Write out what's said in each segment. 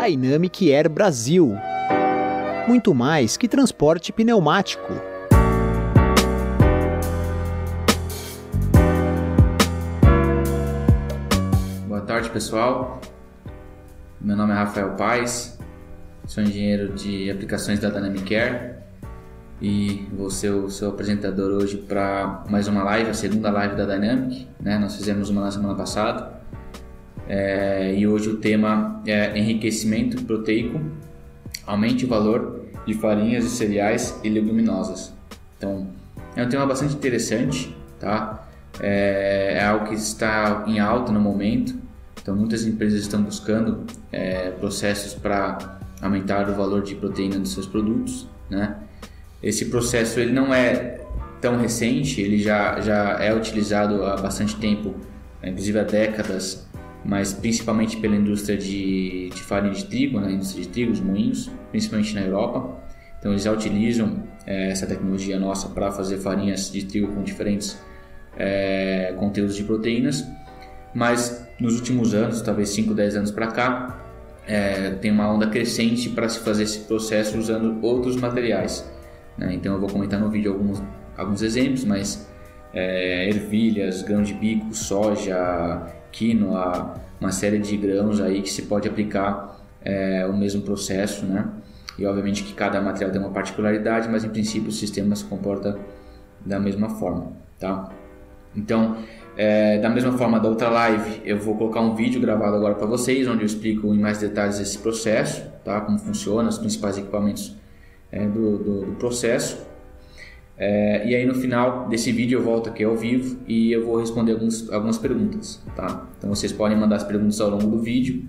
Dynamic Air Brasil. Muito mais que transporte pneumático. Boa tarde, pessoal. Meu nome é Rafael Paes, sou engenheiro de aplicações da Dynamic Air e vou ser o seu apresentador hoje para mais uma live, a segunda live da Dynamic. Né? Nós fizemos uma na semana passada é, e hoje o tema é enriquecimento proteico, aumente o valor de farinhas e cereais e leguminosas. Então é um tema bastante interessante, tá? É, é algo que está em alta no momento. Então muitas empresas estão buscando é, processos para aumentar o valor de proteína dos seus produtos, né? Esse processo ele não é tão recente, ele já, já é utilizado há bastante tempo, inclusive há décadas, mas principalmente pela indústria de, de farinha de trigo, né? indústria de trigo, os moinhos, principalmente na Europa. Então eles já utilizam é, essa tecnologia nossa para fazer farinhas de trigo com diferentes é, conteúdos de proteínas, mas nos últimos anos, talvez 5, 10 anos para cá, é, tem uma onda crescente para se fazer esse processo usando outros materiais. Né? Então eu vou comentar no vídeo alguns, alguns exemplos, mas é, ervilhas, grão de bico, soja, quinoa, uma série de grãos aí que se pode aplicar é, o mesmo processo, né? E obviamente que cada material tem uma particularidade, mas em princípio o sistema se comporta da mesma forma, tá? Então, é, da mesma forma da outra live, eu vou colocar um vídeo gravado agora para vocês, onde eu explico em mais detalhes esse processo, tá? Como funciona, os principais equipamentos é, do, do, do, processo. É, e aí no final desse vídeo eu volto aqui ao vivo e eu vou responder alguns, algumas perguntas, tá? Então vocês podem mandar as perguntas ao longo do vídeo,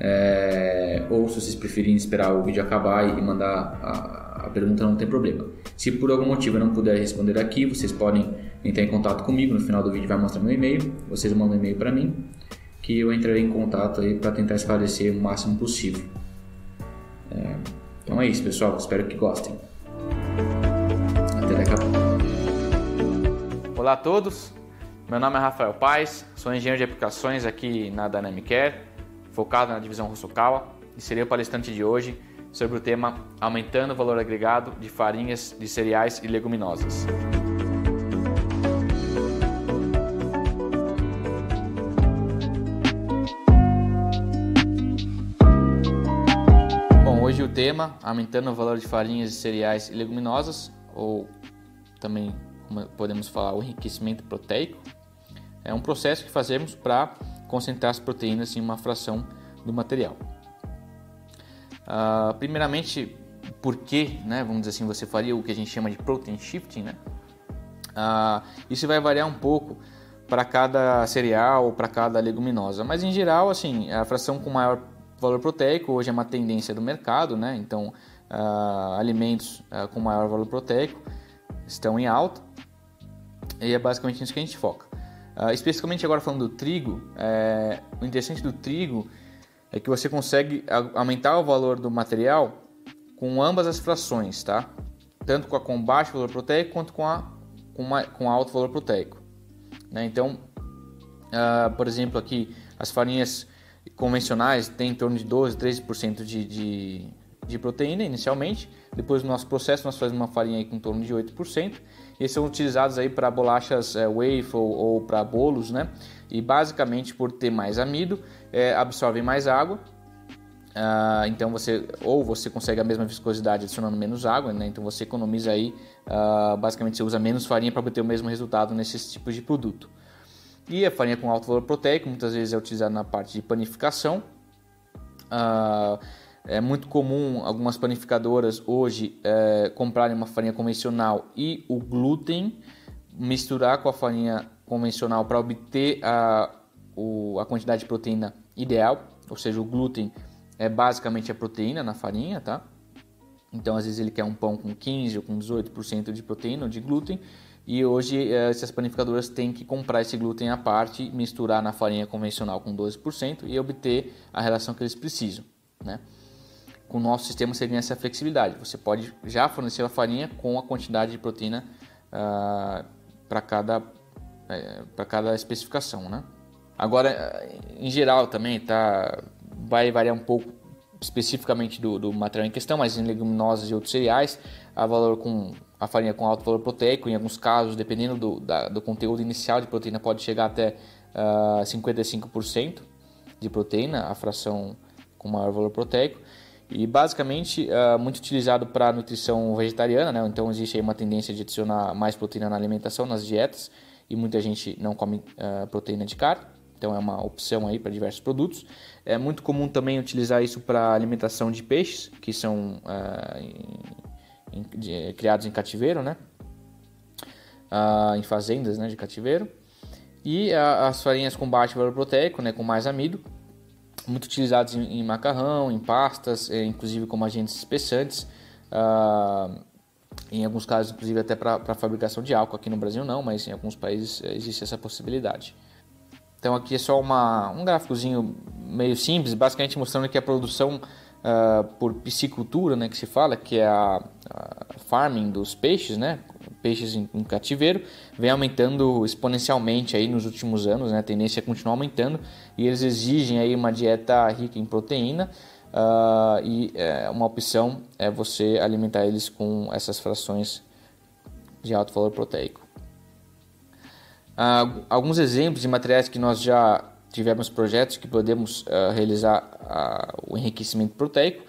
é, ou se vocês preferirem esperar o vídeo acabar e mandar a, a, pergunta não tem problema. Se por algum motivo eu não puder responder aqui, vocês podem entrar em contato comigo, no final do vídeo vai mostrar meu e-mail, vocês mandam um e-mail para mim, que eu entrarei em contato aí para tentar esclarecer o máximo possível. É, então é isso, pessoal. Espero que gostem. Olá a todos. Meu nome é Rafael Paes, sou engenheiro de aplicações aqui na Dynamic Air, focado na divisão Hosokawa, e serei o palestrante de hoje sobre o tema Aumentando o valor agregado de farinhas de cereais e leguminosas. Hoje o tema, aumentando o valor de farinhas, cereais e leguminosas, ou também podemos falar o enriquecimento proteico, é um processo que fazemos para concentrar as proteínas em uma fração do material. Uh, primeiramente, por que, né, vamos dizer assim, você faria o que a gente chama de protein shifting, né? Uh, isso vai variar um pouco para cada cereal ou para cada leguminosa, mas em geral, assim, a fração com maior valor proteico hoje é uma tendência do mercado, né? Então, uh, alimentos com maior valor proteico estão em alta e é basicamente nisso que a gente foca. Uh, especificamente agora falando do trigo, é, o interessante do trigo é que você consegue aumentar o valor do material com ambas as frações, tá? Tanto com a com baixo valor proteico quanto com a com, uma, com alto valor proteico. Né? Então, por exemplo, aqui as farinhas convencionais têm em torno de 12, 13% de, de, de proteína inicialmente. Depois do nosso processo nós fazemos uma farinha aí com em torno de 8%. E eles são utilizados aí para bolachas é, waffle ou para bolos, né? E basicamente por ter mais amido, é, absorvem mais água. Ah, então você ou você consegue a mesma viscosidade adicionando menos água, né? Então você economiza aí, ah, basicamente você usa menos farinha para obter o mesmo resultado nesses tipos de produto. E a farinha com alto valor proteico muitas vezes é utilizada na parte de panificação. Ah, é muito comum algumas panificadoras hoje é, comprarem uma farinha convencional e o glúten misturar com a farinha convencional para obter a, o, a quantidade de proteína ideal, ou seja, o glúten é basicamente a proteína na farinha, tá? Então, às vezes ele quer um pão com 15 ou com 18% de proteína ou de glúten e hoje eh, essas panificadoras têm que comprar esse glúten à parte, misturar na farinha convencional com 12% e obter a relação que eles precisam. Né? Com o nosso sistema seria essa flexibilidade. Você pode já fornecer a farinha com a quantidade de proteína ah, para cada, eh, cada especificação. Né? Agora, em geral também tá, vai variar um pouco especificamente do, do, material em questão, mas em leguminosas e outros cereais, a valor com a farinha com alto valor proteico, em alguns casos, dependendo do, da, do conteúdo inicial de proteína, pode chegar até uh, ah, 55% de proteína, a fração com maior valor proteico. E basicamente uh, muito utilizado para nutrição vegetariana, né? então existe aí uma tendência de adicionar mais proteína na alimentação, nas dietas, e muita gente não come uh, proteína de carne, então é uma opção aí para diversos produtos. É muito comum também utilizar isso para alimentação de peixes, que são uh, em, em, de, criados em cativeiro, né? em fazendas né, de cativeiro. E as farinhas com baixo valor proteico, né, com mais amido, muito utilizados em, em macarrão, em pastas, é, inclusive como agentes espessantes. Uh, em alguns casos, inclusive até para fabricação de álcool. Aqui no Brasil não, mas em alguns países é, existe essa possibilidade. Então aqui é só uma, um gráficozinho meio simples, basicamente mostrando que a produção uh, por piscicultura, né, que se fala, que é a, a farming dos peixes, né, peixes em, em, cativeiro, vem aumentando exponencialmente aí nos últimos anos, né? A tendência é continuar aumentando e eles exigem aí uma dieta rica em proteína uh, e é, uma opção é você alimentar eles com essas frações de alto valor proteico. Uh, alguns exemplos de materiais que nós já tivemos projetos que podemos uh, realizar o enriquecimento proteico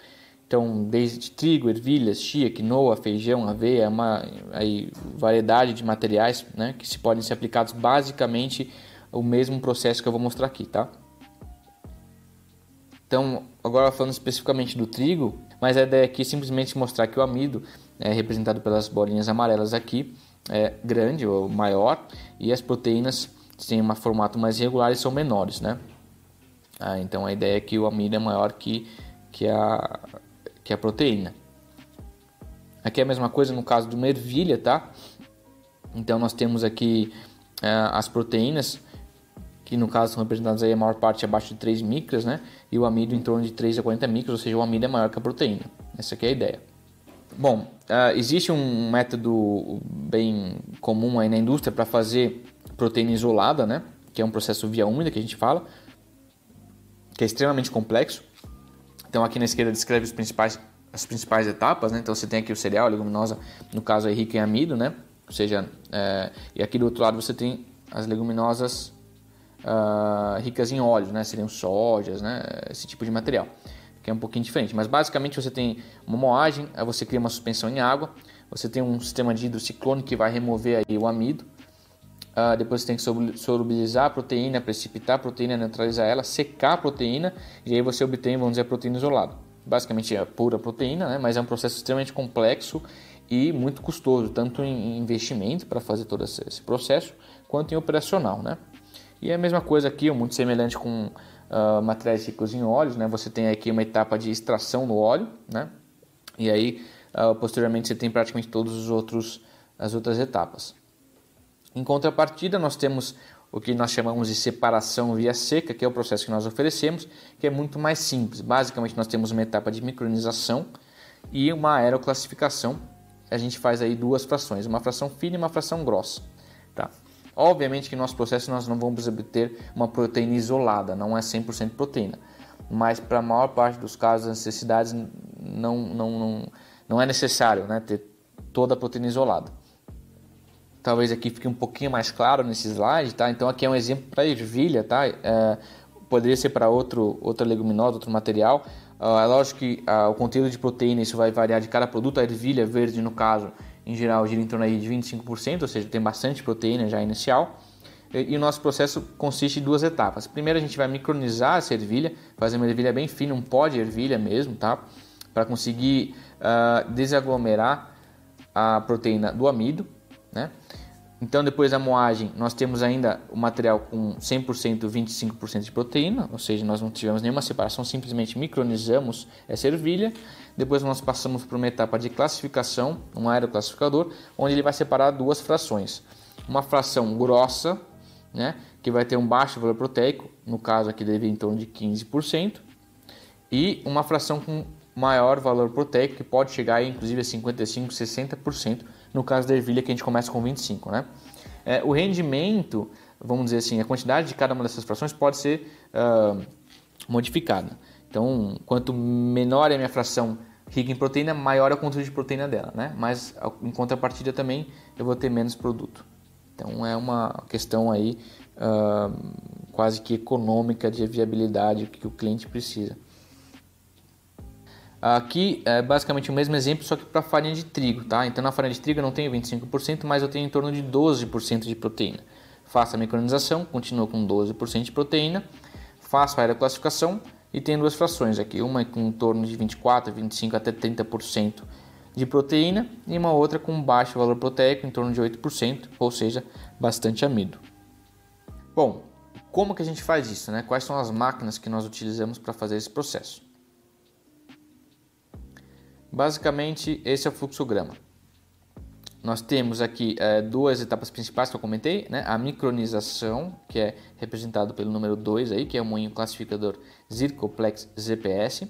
então, desde trigo, ervilhas, chia, quinoa, feijão, aveia, uma aí, variedade de materiais né, que se podem ser aplicados basicamente o mesmo processo que eu vou mostrar aqui, tá? Então, agora falando especificamente do trigo, mas a ideia aqui é simplesmente mostrar que o amido, é representado pelas bolinhas amarelas aqui, é grande ou maior e as proteínas têm um formato mais regular e são menores, né? Ah, então a ideia é que o amido é maior que, que a, que é a proteína. Aqui é a mesma coisa no caso de uma ervilha, tá? Então nós temos aqui uh, as proteínas, que no caso são representadas aí a maior parte abaixo de 3 micras, né? E o amido em torno de 3 a 40 micras, ou seja, o amido é maior que a proteína. Essa aqui é a ideia. Bom, uh, existe um método bem comum aí na indústria para fazer proteína isolada, né? Que é um processo via úmida que a gente fala, que é extremamente complexo. Então aqui na esquerda descreve os principais, as principais etapas, né? Então você tem aqui o cereal, a leguminosa, no caso é rica em amido, né? Ou seja, é, e aqui do outro lado você tem as leguminosas uh, ricas em óleo, né? Seriam sojas, né? Esse tipo de material, que é um pouquinho diferente. Mas basicamente você tem uma moagem, aí você cria uma suspensão em água, você tem um sistema de hidrociclone que vai remover aí o amido, Uh, depois você tem que solubilizar a proteína, precipitar a proteína, neutralizar ela, secar a proteína e aí você obtém, vamos dizer, a proteína isolada. Basicamente é pura proteína, né? mas é um processo extremamente complexo e muito custoso, tanto em investimento para fazer todo esse processo, quanto em operacional. Né? E é a mesma coisa aqui, muito semelhante com uh, materiais ricos em óleos, né? você tem aqui uma etapa de extração no óleo, né? e aí uh, posteriormente você tem praticamente todos os outros as outras etapas. Em contrapartida, nós temos o que nós chamamos de separação via seca, que é o processo que nós oferecemos, que é muito mais simples. Basicamente, nós temos uma etapa de micronização e uma aeroclassificação. A gente faz aí duas frações, uma fração fina e uma fração grossa. Tá? Obviamente que no nosso processo nós não vamos obter uma proteína isolada, não é 100% proteína. Mas para a maior parte dos casos, as necessidades não, não, não, não é necessário né, ter toda a proteína isolada talvez aqui fique um pouquinho mais claro nesse slide, tá? Então aqui é um exemplo para ervilha, tá? É, poderia ser para outro, outra leguminosa, outro material. Uh, é lógico que uh, o conteúdo de proteína isso vai variar de cada produto. A ervilha verde, no caso, em geral, gira em torno aí de 25%, ou seja, tem bastante proteína já inicial. E, e, o nosso processo consiste em duas etapas. Primeiro a gente vai micronizar essa ervilha, fazer uma ervilha bem fina, um pó de ervilha mesmo, tá? Para conseguir uh, desaglomerar a proteína do amido, né? Então, depois da moagem, nós temos ainda o material com 100%, 25% de proteína, ou seja, nós não tivemos nenhuma separação, simplesmente micronizamos essa ervilha. Depois nós passamos por uma etapa de classificação, um aeroclassificador, onde ele vai separar duas frações. Uma fração grossa, né, que vai ter um baixo valor proteico, no caso aqui deve em torno de 15%, e uma fração com maior valor proteico, que pode chegar inclusive a 55%, 60%, no caso da ervilha que a gente começa com 25, né? É, o rendimento, vamos dizer assim, a quantidade de cada uma dessas frações pode ser uh, modificada. Então, quanto menor é a minha fração rica em proteína, maior é o conteúdo de proteína dela, né? Mas em contrapartida também eu vou ter menos produto. Então é uma questão aí uh, quase que econômica de viabilidade que o cliente precisa. Aqui é basicamente o mesmo exemplo, só que para farinha de trigo, tá? Então na farinha de trigo eu não tenho 25%, mas eu tenho em torno de 12% de proteína. Faço a micronização, continuo com 12% de proteína, faço a aeroclassificação e tenho duas frações aqui, uma com em torno de 24, 25 até 30% de proteína e uma outra com baixo valor proteico, em torno de 8%, ou seja, bastante amido. Bom, como que a gente faz isso? Né? Quais são as máquinas que nós utilizamos para fazer esse processo? Basicamente, esse é o fluxograma. Nós temos aqui é, duas etapas principais que eu comentei, né? a micronização, que é representado pelo número 2, aí, que é o moinho classificador Zircoplex ZPS,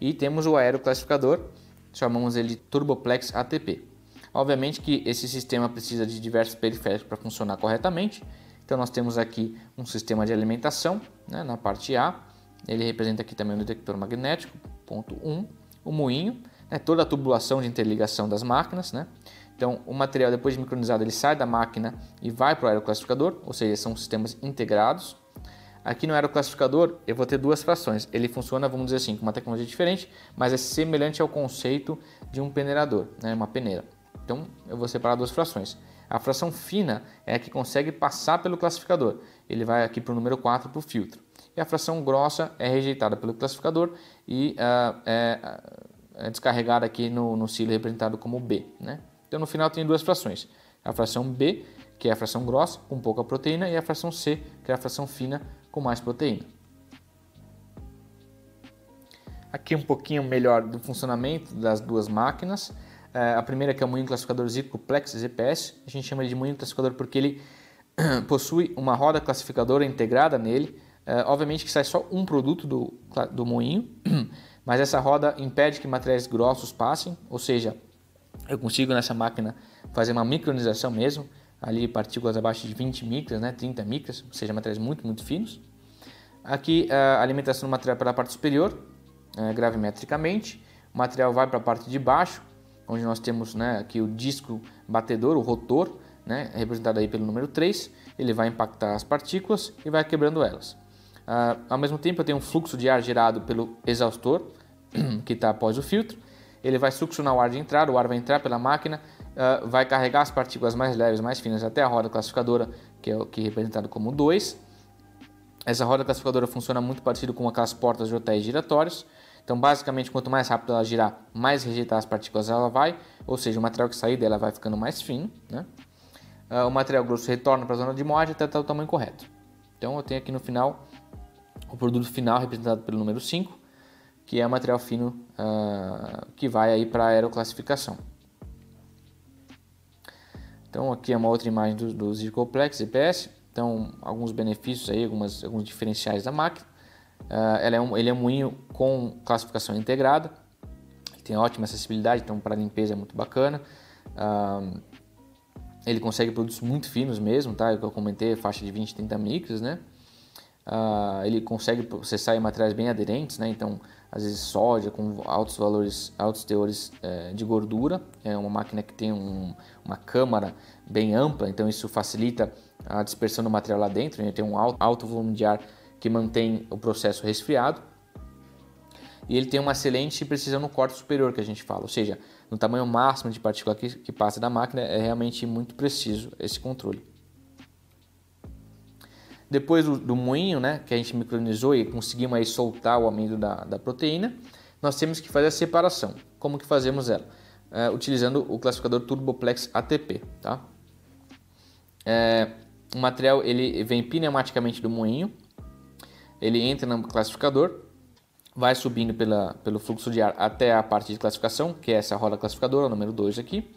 e temos o aeroclassificador, chamamos ele Turboplex ATP. Obviamente que esse sistema precisa de diversos periféricos para funcionar corretamente, então nós temos aqui um sistema de alimentação né, na parte A, ele representa aqui também o detector magnético, ponto 1, o moinho, né, toda a tubulação de interligação das máquinas. Né? Então o material depois de micronizado ele sai da máquina e vai para o aeroclassificador, ou seja, são sistemas integrados. Aqui no aeroclassificador eu vou ter duas frações. Ele funciona, vamos dizer assim, com uma tecnologia diferente, mas é semelhante ao conceito de um peneirador, né, uma peneira. Então eu vou separar duas frações. A fração fina é a que consegue passar pelo classificador. Ele vai aqui para o número 4 para o filtro. E a fração grossa é rejeitada pelo classificador e uh, é, descarregada aqui no, no silo representado como B. Né? Então no final tem duas frações. A fração B, que é a fração grossa, com pouca proteína, e a fração C, que é a fração fina, com mais proteína. Aqui um pouquinho melhor do funcionamento das duas máquinas. É, a primeira que é o moinho classificador Zircoplex ZPS, a gente chama ele de moinho classificador porque ele possui uma roda classificadora integrada nele. É, obviamente que sai só um produto do, do moinho, mas essa roda impede que materiais grossos passem, ou seja, eu consigo nessa máquina fazer uma micronização mesmo, ali partículas abaixo de 20 micras, né, 30 micras, ou seja, materiais muito, muito finos. Aqui a alimentação do material para a parte superior, é, gravimetricamente, o material vai para a parte de baixo, onde nós temos né, aqui o disco batedor, o rotor, né, representado aí pelo número 3, ele vai impactar as partículas e vai quebrando elas. Ah, ao mesmo tempo eu tenho um fluxo de ar gerado pelo exaustor, que está após o filtro, ele vai succionar o ar de entrada, o ar vai entrar pela máquina, uh, vai carregar as partículas mais leves, mais finas até a roda classificadora, que é o que é representado como 2. Essa roda classificadora funciona muito parecido com aquelas portas de hotéis giratórios, então, basicamente, quanto mais rápido ela girar, mais rejeitar as partículas ela vai, ou seja, o material que sair dela vai ficando mais fino. Né? Uh, o material grosso retorna para a zona de moagem até o tamanho correto. Então, eu tenho aqui no final o produto final representado pelo número 5, que é material fino uh, que vai aí para a aeroclassificação. Então, aqui é uma outra imagem do, do Zircoplex EPS. Então, alguns benefícios aí, algumas, alguns diferenciais da máquina. Uh, ela é um, ele é um moinho com classificação integrada, tem ótima acessibilidade, então para limpeza é muito bacana. Uh, ele consegue produtos muito finos mesmo, tá? Eu comentei, faixa de 20, 30 micros, né? Uh, ele consegue processar materiais bem aderentes, né? Então, às vezes soja com altos valores, altos teores eh, de gordura. É uma máquina que tem um, uma câmara bem ampla, então isso facilita a dispersão do material lá dentro. Né? Tem um alto, alto volume de ar que mantém o processo resfriado. E ele tem uma excelente precisão no corte superior que a gente fala, ou seja, no tamanho máximo de partícula que, que passa da máquina é realmente muito preciso esse controle. Depois do, do, moinho, né, que a gente micronizou e conseguimos aí soltar o amido da, da proteína, nós temos que fazer a separação. Como que fazemos ela? É, utilizando o classificador Turboplex ATP. Tá? É, o material ele vem pneumaticamente do moinho, ele entra no classificador, vai subindo pela, pelo fluxo de ar até a parte de classificação, que é essa roda classificadora, número 2 aqui.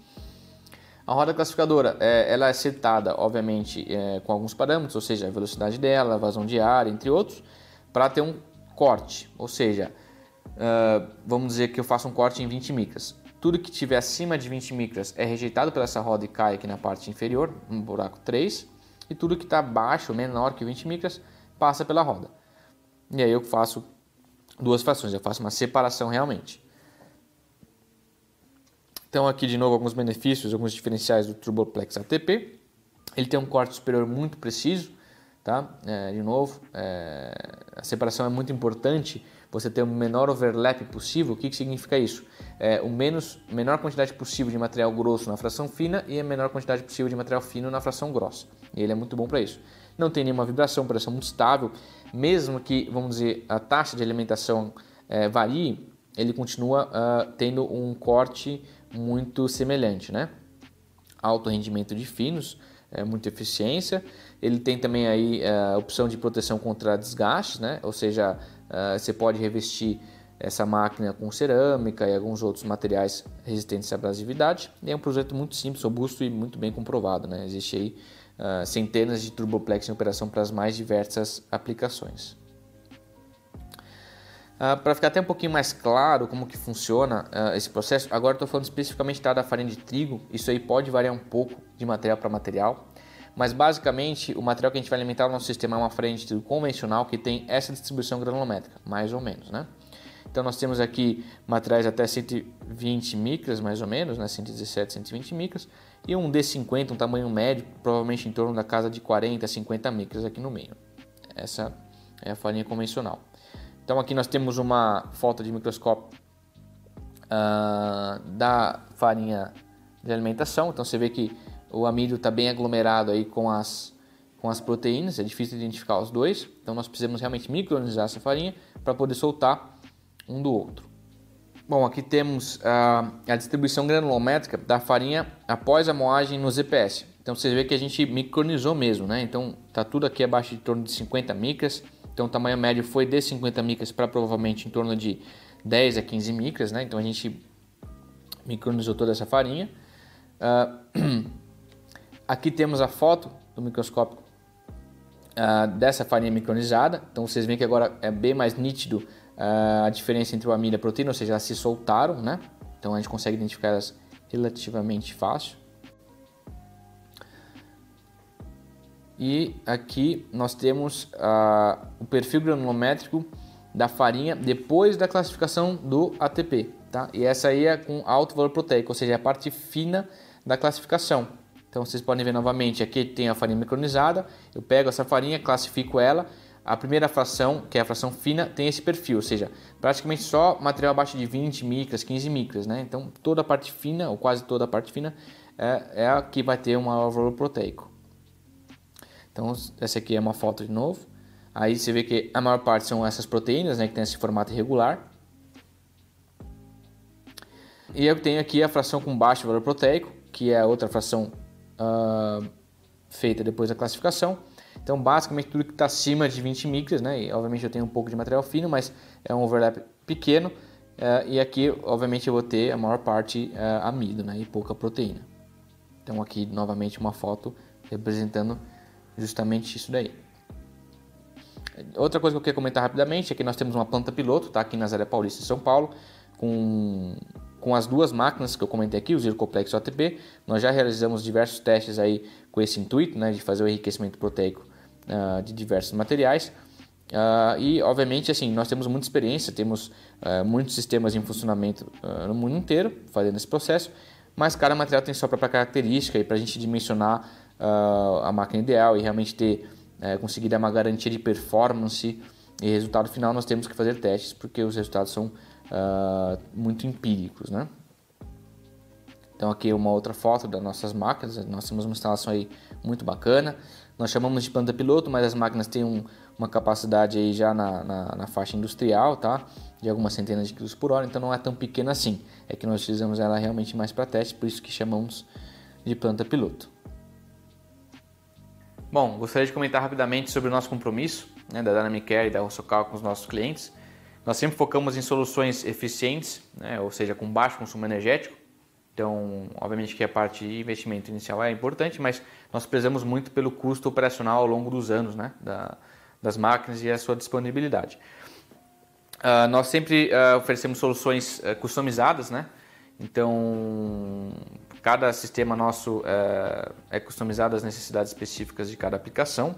A roda classificadora é, ela é setada, obviamente, é, com alguns parâmetros, ou seja, a velocidade dela, a vazão de ar, entre outros, para ter um corte. Ou seja, uh, vamos dizer que eu faço um corte em 20 micras. Tudo que tiver acima de 20 micras é rejeitado pela essa roda e cai aqui na parte inferior, no buraco 3. E tudo que está abaixo, menor que 20 micras, passa pela roda. E aí eu faço duas frações, eu faço uma separação realmente. Então aqui de novo alguns benefícios, alguns diferenciais do Turboplex ATP. Ele tem um corte superior muito preciso, tá? É, de novo, é, a separação é muito importante. Você ter o menor overlap possível. O que, que significa isso? É, o menos, menor quantidade possível de material grosso na fração fina e a menor quantidade possível de material fino na fração grossa. E ele é muito bom para isso. Não tem nenhuma vibração, pressão muito estável. Mesmo que, vamos dizer, a taxa de alimentação é, varie, ele continua uh, tendo um corte muito semelhante, né? Alto rendimento de finos, é, muita eficiência. Ele tem também aí é, a opção de proteção contra desgastes, né? Ou seja, é, você pode revestir essa máquina com cerâmica e alguns outros materiais resistentes à abrasividade. E é um projeto muito simples, robusto e muito bem comprovado, né? Existe aí uh, centenas de turboplex em operação para as mais diversas aplicações. Uh, para ficar até um pouquinho mais claro como que funciona uh, esse processo, agora estou falando especificamente tá, da farinha de trigo, isso aí pode variar um pouco de material para material, mas basicamente o material que a gente vai alimentar no nosso sistema é uma farinha de trigo convencional que tem essa distribuição granulométrica, mais ou menos, né? Então nós temos aqui materiais até 120 micras, mais ou menos, né? 117, 120 micras, e um D50, um tamanho médio, provavelmente em torno da casa de 40, 50 micras aqui no meio. Essa é a farinha convencional. Então aqui nós temos uma foto de microscópio uh, da farinha de alimentação. Então você vê que o amido está bem aglomerado aí com as, com as proteínas, é difícil identificar os dois. Então nós precisamos realmente micronizar essa farinha para poder soltar um do outro. Bom, aqui temos uh, a distribuição granulométrica da farinha após a moagem no ZPS. Então você vê que a gente micronizou mesmo, né? Então tá tudo aqui abaixo de torno de 50 micras. Então o tamanho médio foi de 50 micras para provavelmente em torno de 10 a 15 micras, né? Então a gente micronizou toda essa farinha. Uh, aqui temos a foto do microscópio uh, dessa farinha micronizada. Então vocês veem que agora é bem mais nítido uh, a diferença entre o amido e a proteína, ou seja, elas se soltaram, né? Então a gente consegue identificar elas relativamente fácil. E aqui nós temos uh, o perfil granulométrico da farinha depois da classificação do ATP. Tá? E essa aí é com alto valor proteico, ou seja, é a parte fina da classificação. Então vocês podem ver novamente, aqui tem a farinha micronizada, eu pego essa farinha, classifico ela, a primeira fração, que é a fração fina, tem esse perfil, ou seja, praticamente só material abaixo de 20 micras, 15 micras, né? Então toda a parte fina, ou quase toda a parte fina, é, é a que vai ter um maior valor proteico. Então, essa aqui é uma foto de novo. Aí você vê que a maior parte são essas proteínas, né, que tem esse formato irregular. E eu tenho aqui a fração com baixo valor proteico, que é a outra fração uh, feita depois da classificação. Então, basicamente, tudo que está acima de 20 micras, né? E, obviamente, eu tenho um pouco de material fino, mas é um overlap pequeno. Uh, e aqui, obviamente, eu vou ter a maior parte uh, amido, né? E pouca proteína. Então, aqui, novamente, uma foto representando justamente isso daí. Outra coisa que eu queria comentar rapidamente é que nós temos uma planta piloto, tá? Aqui na Zé Paulista, em São Paulo, com, com as duas máquinas que eu comentei aqui, o Zircoplex e o ATP. Nós já realizamos diversos testes aí com esse intuito, né? De fazer o enriquecimento proteico uh, de diversos materiais. Uh, e, obviamente, assim, nós temos muita experiência, temos uh, muitos sistemas em funcionamento no mundo inteiro fazendo esse processo, mas cada material tem sua própria característica e para a gente dimensionar uh, a máquina ideal e realmente ter uh, conseguir dar uma garantia de performance e resultado final, nós temos que fazer testes porque os resultados são uh, muito empíricos, né? Então aqui uma outra foto das nossas máquinas, nós temos uma instalação aí muito bacana. Nós chamamos de planta piloto, mas as máquinas têm um, uma capacidade aí já na, na, na, faixa industrial, tá? De algumas centenas de quilos por hora, então não é tão pequena assim. É que nós utilizamos ela realmente mais para teste, por isso que chamamos de planta piloto. Bom, gostaria de comentar rapidamente sobre o nosso compromisso né, da Dynamic Care e da Rossocal com os nossos clientes. Nós sempre focamos em soluções eficientes, né, ou seja, com baixo consumo energético. Então, obviamente que a parte de investimento inicial é importante, mas nós prezamos muito pelo custo operacional ao longo dos anos né, da, das máquinas e a sua disponibilidade. Uh, nós sempre uh, oferecemos soluções uh, customizadas, né? Então, Cada sistema nosso é, é customizado às necessidades específicas de cada aplicação.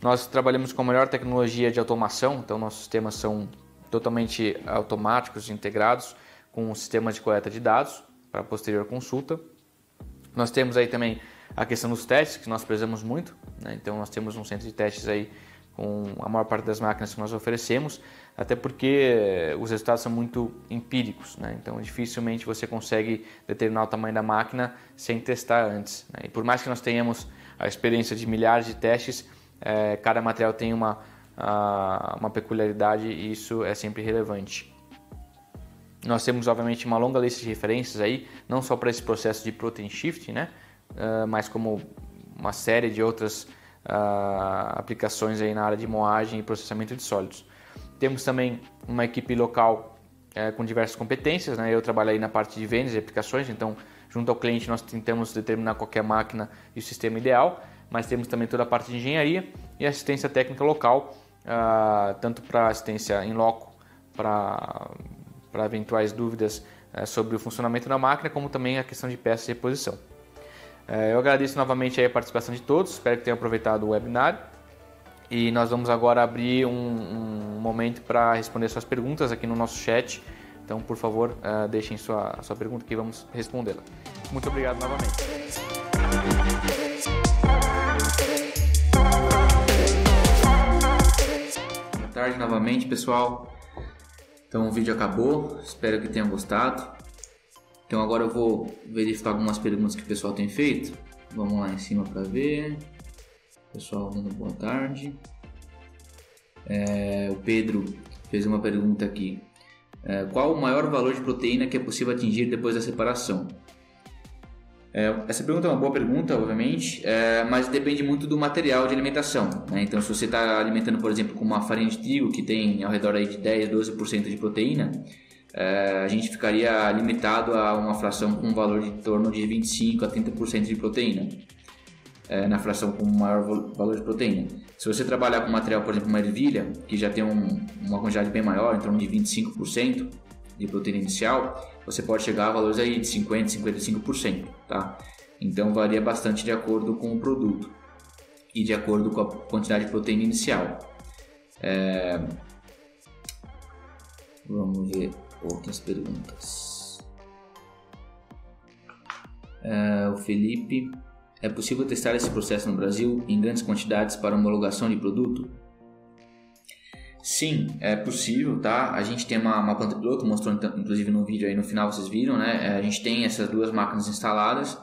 Nós trabalhamos com a melhor tecnologia de automação, então nossos sistemas são totalmente automáticos, integrados com sistemas de coleta de dados para posterior consulta. Nós temos aí também a questão dos testes, que nós prezamos muito, né? então nós temos um centro de testes aí com a maior parte das máquinas que nós oferecemos, até porque os resultados são muito empíricos, né? então dificilmente você consegue determinar o tamanho da máquina sem testar antes. Né? E por mais que nós tenhamos a experiência de milhares de testes, é, cada material tem uma, a, uma peculiaridade e isso é sempre relevante. Nós temos, obviamente, uma longa lista de referências aí, não só para esse processo de protein shift, né? Uh, mas como uma série de outras uh, aplicações aí na área de moagem e processamento de sólidos. Temos também uma equipe local uh, com diversas competências, né? Eu trabalho aí na parte de vendas e aplicações, então junto ao cliente nós tentamos determinar qualquer máquina e o sistema ideal, mas temos também toda a parte de engenharia e assistência técnica local, uh, tanto para assistência em loco, para eventuais dúvidas uh, sobre o funcionamento da máquina, como também a questão de peças e reposição. Uh, eu agradeço novamente a participação de todos, espero que tenham aproveitado o webinar. E nós vamos agora abrir um, um momento para responder suas perguntas aqui no nosso chat. Então, por favor, uh, deixem sua, sua pergunta que vamos respondê-la. Muito obrigado novamente. Boa tarde novamente, pessoal. Então, o vídeo acabou. Espero que tenham gostado. Então, agora eu vou verificar algumas perguntas que o pessoal tem feito. Vamos lá em cima para ver. Pessoal, dando boa tarde. É, o Pedro fez uma pergunta aqui. É, qual o maior valor de proteína que é possível atingir depois da separação? É, essa pergunta é uma boa pergunta, obviamente, é, mas depende muito do material de alimentação. Né? Então, se você está alimentando, por exemplo, com uma farinha de trigo que tem ao redor aí de 10, 12% de proteína, a gente ficaria limitado a uma fração com um valor de torno de 25 a 30% de proteína. É, na fração com maior valor de proteína. Se você trabalhar com material, por exemplo, uma ervilha, que já tem um, uma quantidade bem maior, em torno de 25% de proteína inicial, você pode chegar a valores aí de 50%, 55%, tá? Então varia bastante de acordo com o produto e de acordo com a quantidade de proteína inicial. É... Vamos ver outras perguntas. É, o Felipe é possível testar esse processo no Brasil em grandes quantidades para homologação de produto? Sim, é possível, tá? A gente tem uma, uma planta piloto, mostrou então, inclusive no vídeo aí no final, vocês viram, né? É, a gente tem essas duas máquinas instaladas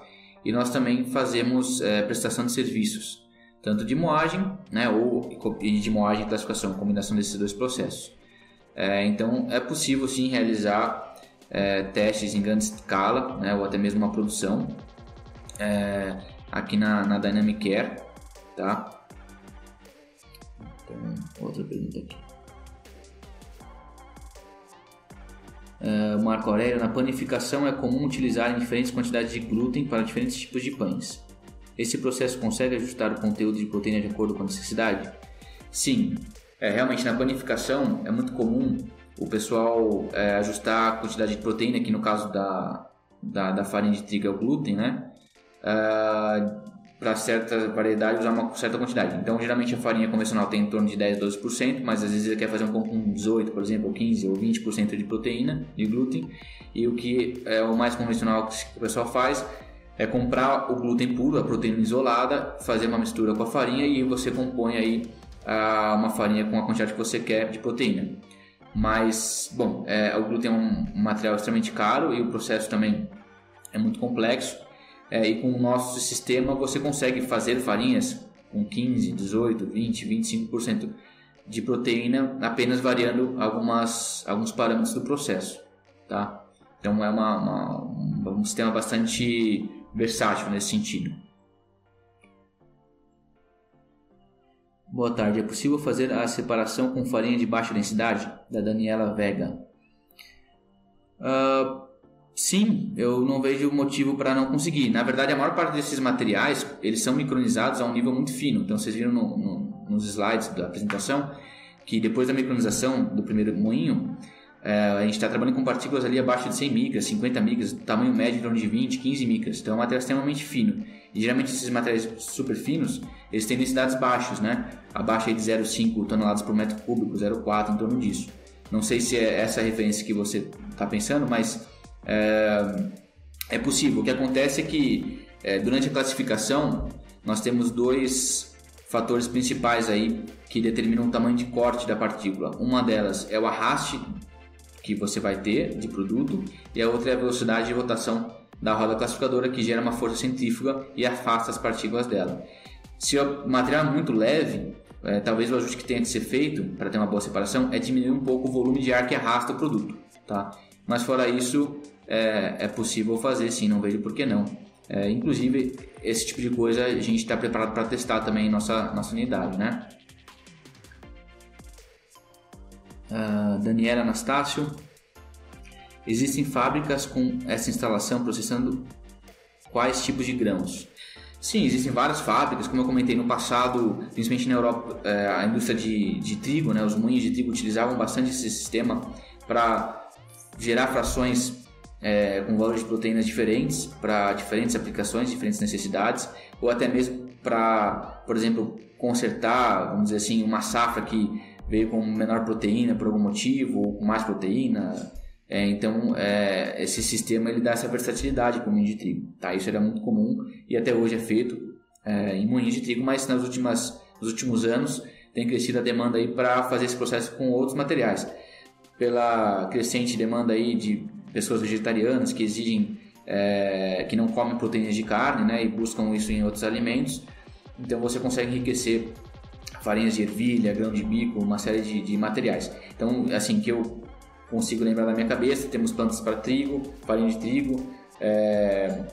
e nós também fazemos é, prestação de serviços, tanto de moagem, né? Ou de moagem e classificação, combinação desses dois processos. É, então, é possível sim realizar é, testes em grande escala, né? Ou até mesmo uma produção. É, aqui na, na Dynamic Care, tá? Então, outra pergunta aqui. Uh, Marco Aurélio, na panificação é comum utilizar diferentes quantidades de glúten para diferentes tipos de pães. Esse processo consegue ajustar o conteúdo de proteína de acordo com a necessidade? Sim, é, realmente na panificação é muito comum o pessoal é, ajustar a quantidade de proteína, que no caso da, da, da farinha de trigo é o glúten, né? uh, para certa variedade usar uma certa quantidade. Então, geralmente a farinha convencional tem em torno de 10, 12%, mas às vezes ele quer fazer um pão com 18, por exemplo, ou 15 ou 20% de proteína, de glúten. E o que é o mais convencional que o pessoal faz é comprar o glúten puro, a proteína isolada, fazer uma mistura com a farinha e você compõe aí uma farinha com a quantidade que você quer de proteína. Mas, bom, é, o glúten é um material extremamente caro e o processo também é muito complexo. É, e com o nosso sistema você consegue fazer farinhas com 15, 18, 20, 25% de proteína, apenas variando algumas, alguns parâmetros do processo. Tá? Então é uma, uma, um sistema bastante versátil nesse sentido. Boa tarde. É possível fazer a separação com farinha de baixa densidade? Da Daniela Vega. Uh, Sim, eu não vejo motivo para não conseguir. Na verdade, a maior parte desses materiais eles são micronizados a um nível muito fino. Então, vocês viram no, no, nos slides da apresentação que depois da micronização do primeiro moinho, é, a gente está trabalhando com partículas ali abaixo de 100 micras, 50 micras, tamanho médio de 20, 15 micras. Então, é um material extremamente fino. E geralmente esses materiais super finos, eles têm densidades baixas, né? Abaixo de 0,5 toneladas por metro cúbico, 0,4 em torno disso. Não sei se é essa referência que você está pensando, mas é, é, possível. O que acontece é que é, durante a classificação nós temos dois fatores principais aí que determinam o tamanho de corte da partícula. Uma delas é o arraste que você vai ter de produto e a outra é a velocidade de rotação da roda classificadora que gera uma força centrífuga e afasta as partículas dela. Se o material é muito leve, é, talvez o ajuste que tenha que ser feito para ter uma boa separação é diminuir um pouco o volume de ar que arrasta o produto, tá? Mas fora isso, é, é possível fazer sim, não vejo por que não. É, inclusive, esse tipo de coisa a gente está preparado para testar também em nossa, nossa unidade, né? Uh, Daniela Anastácio. Existem fábricas com essa instalação processando quais tipos de grãos? Sim, existem várias fábricas, como eu comentei no passado, principalmente na Europa, é, a indústria de, de trigo, né, os moinhos de trigo utilizavam bastante esse sistema para gerar frações é, com valores de proteínas diferentes para diferentes aplicações, diferentes necessidades, ou até mesmo para, por exemplo, consertar, vamos dizer assim, uma safra que veio com menor proteína por algum motivo, ou com mais proteína, é, então, é, esse sistema ele dá essa versatilidade para o moinho de trigo. Tá? Isso era muito comum e até hoje é feito é, em moinhos de trigo, mas nas últimas, nos últimos anos tem crescido a demanda para fazer esse processo com outros materiais. Pela crescente demanda aí de pessoas vegetarianas que exigem, é, que não comem proteínas de carne né, e buscam isso em outros alimentos, então você consegue enriquecer farinhas de ervilha, grão de bico, uma série de, de materiais. Então, assim, que eu consigo lembrar da minha cabeça. Temos plantas para trigo, farinha de trigo, é,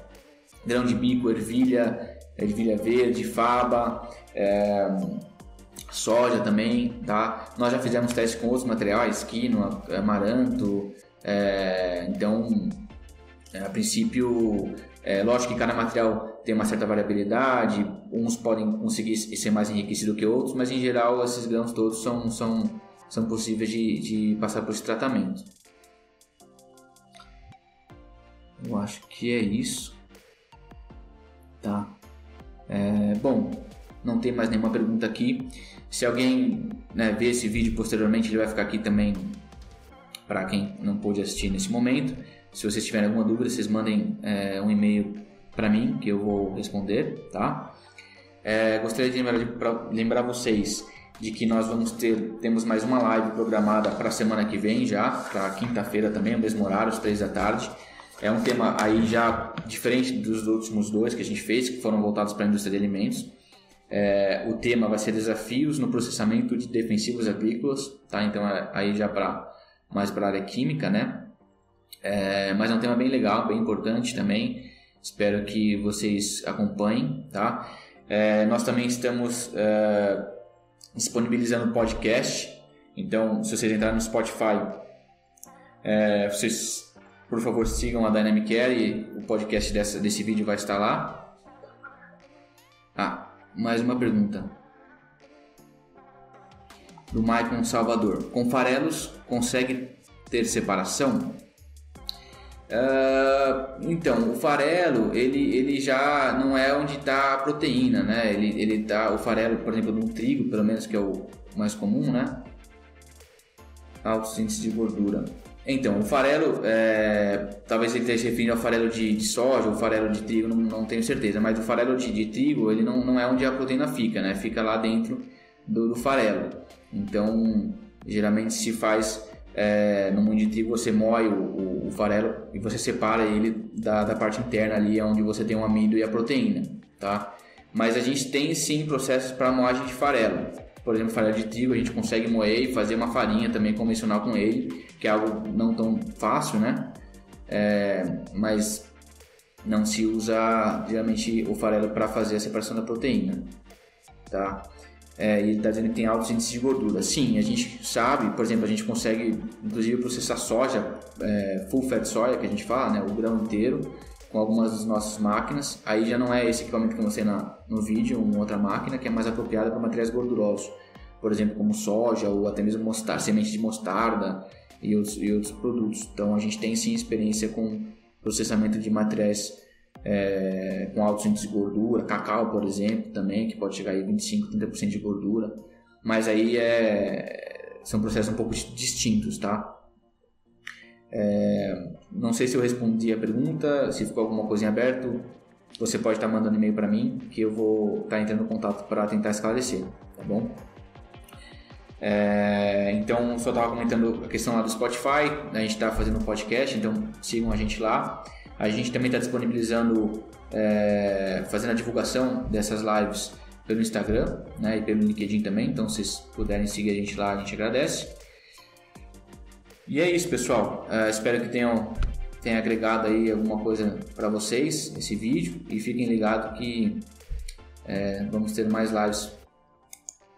grão de bico, ervilha, ervilha verde, faba, é, soja também, tá? Nós já fizemos testes com outros materiais, quinoa, amaranto, é, então, é, a princípio, é lógico que cada material tem uma certa variabilidade, uns podem conseguir ser mais enriquecidos que outros, mas em geral esses grãos todos são, são são possíveis de, de passar por esse tratamento. Eu acho que é isso. Tá. É, bom, não tem mais nenhuma pergunta aqui. Se alguém né, ver esse vídeo posteriormente, ele vai ficar aqui também para quem não pôde assistir nesse momento. Se vocês tiverem alguma dúvida, vocês mandem é, um e-mail para mim que eu vou responder, tá? É, gostaria de lembrar, de, lembrar vocês de que nós vamos ter temos mais uma live programada para a semana que vem já, para quinta-feira também, o mesmo horário, às três da tarde. É um tema aí já diferente dos últimos dois que a gente fez, que foram voltados para a indústria de alimentos. É, o tema vai ser desafios no processamento de defensivos agrícolas, tá? Então é, aí já para mais para a área química, né? É, mas é um tema bem legal, bem importante também. Espero que vocês acompanhem, tá? É, nós também estamos é, disponibilizando podcast. Então, se vocês entrarem no Spotify, é, vocês, por favor, sigam a Dynamic Air e o podcast dessa, desse vídeo vai estar lá. Ah, mais uma pergunta. Do Maicon Salvador. Com farelos, consegue ter separação? Uh, então, o farelo, ele, ele já não é onde está a proteína, né? Ele, ele tá, o farelo, por exemplo, no trigo, pelo menos que é o mais comum, né? Altos índices de gordura. Então, o farelo, é, talvez ele esteja referindo ao farelo de, de soja ou farelo de trigo, não, não tenho certeza, mas o farelo de, de, trigo, ele não, não é onde a proteína fica, né? Fica lá dentro do, do farelo. Então, geralmente se faz é, no mundo de trigo você moe o, o, o, farelo e você separa ele da, da parte interna ali onde você tem o amido e a proteína, tá? Mas a gente tem sim processos para moagem de farelo. Por exemplo, farelo de trigo a gente consegue moer e fazer uma farinha também convencional com ele, que é algo não tão fácil, né? É, mas não se usa geralmente o farelo para fazer a separação da proteína, tá? É, e ele está dizendo que tem altos índices de gordura. Sim, a gente sabe, por exemplo, a gente consegue inclusive processar soja, é, full fat soya, que a gente fala, né, o grão inteiro, com algumas das nossas máquinas. Aí já não é esse equipamento que eu mostrei na, no vídeo, uma outra máquina que é mais apropriada para materiais gordurosos, por exemplo, como soja ou até mesmo mostarda, semente de mostarda e outros, e outros produtos. Então a gente tem sim experiência com processamento de materiais é, com altos índices de gordura, cacau, por exemplo, também, que pode chegar a 25, 30% de gordura, mas aí é, são processos um pouco distintos, tá? É, não sei se eu respondi a pergunta, se ficou alguma coisa em aberto, você pode estar mandando e-mail para mim, que eu vou estar entrando em contato para tentar esclarecer, tá bom? É, então, só estava comentando a questão lá do Spotify, a gente está fazendo um podcast, então sigam a gente lá. A gente também está disponibilizando, é, fazendo a divulgação dessas lives pelo Instagram né, e pelo LinkedIn também, então se vocês puderem seguir a gente lá, a gente agradece. E é isso, pessoal. É, espero que tenham, tenha agregado aí alguma coisa para vocês esse vídeo e fiquem ligados que é, vamos ter mais lives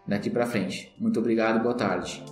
daqui para frente. Muito obrigado e boa tarde.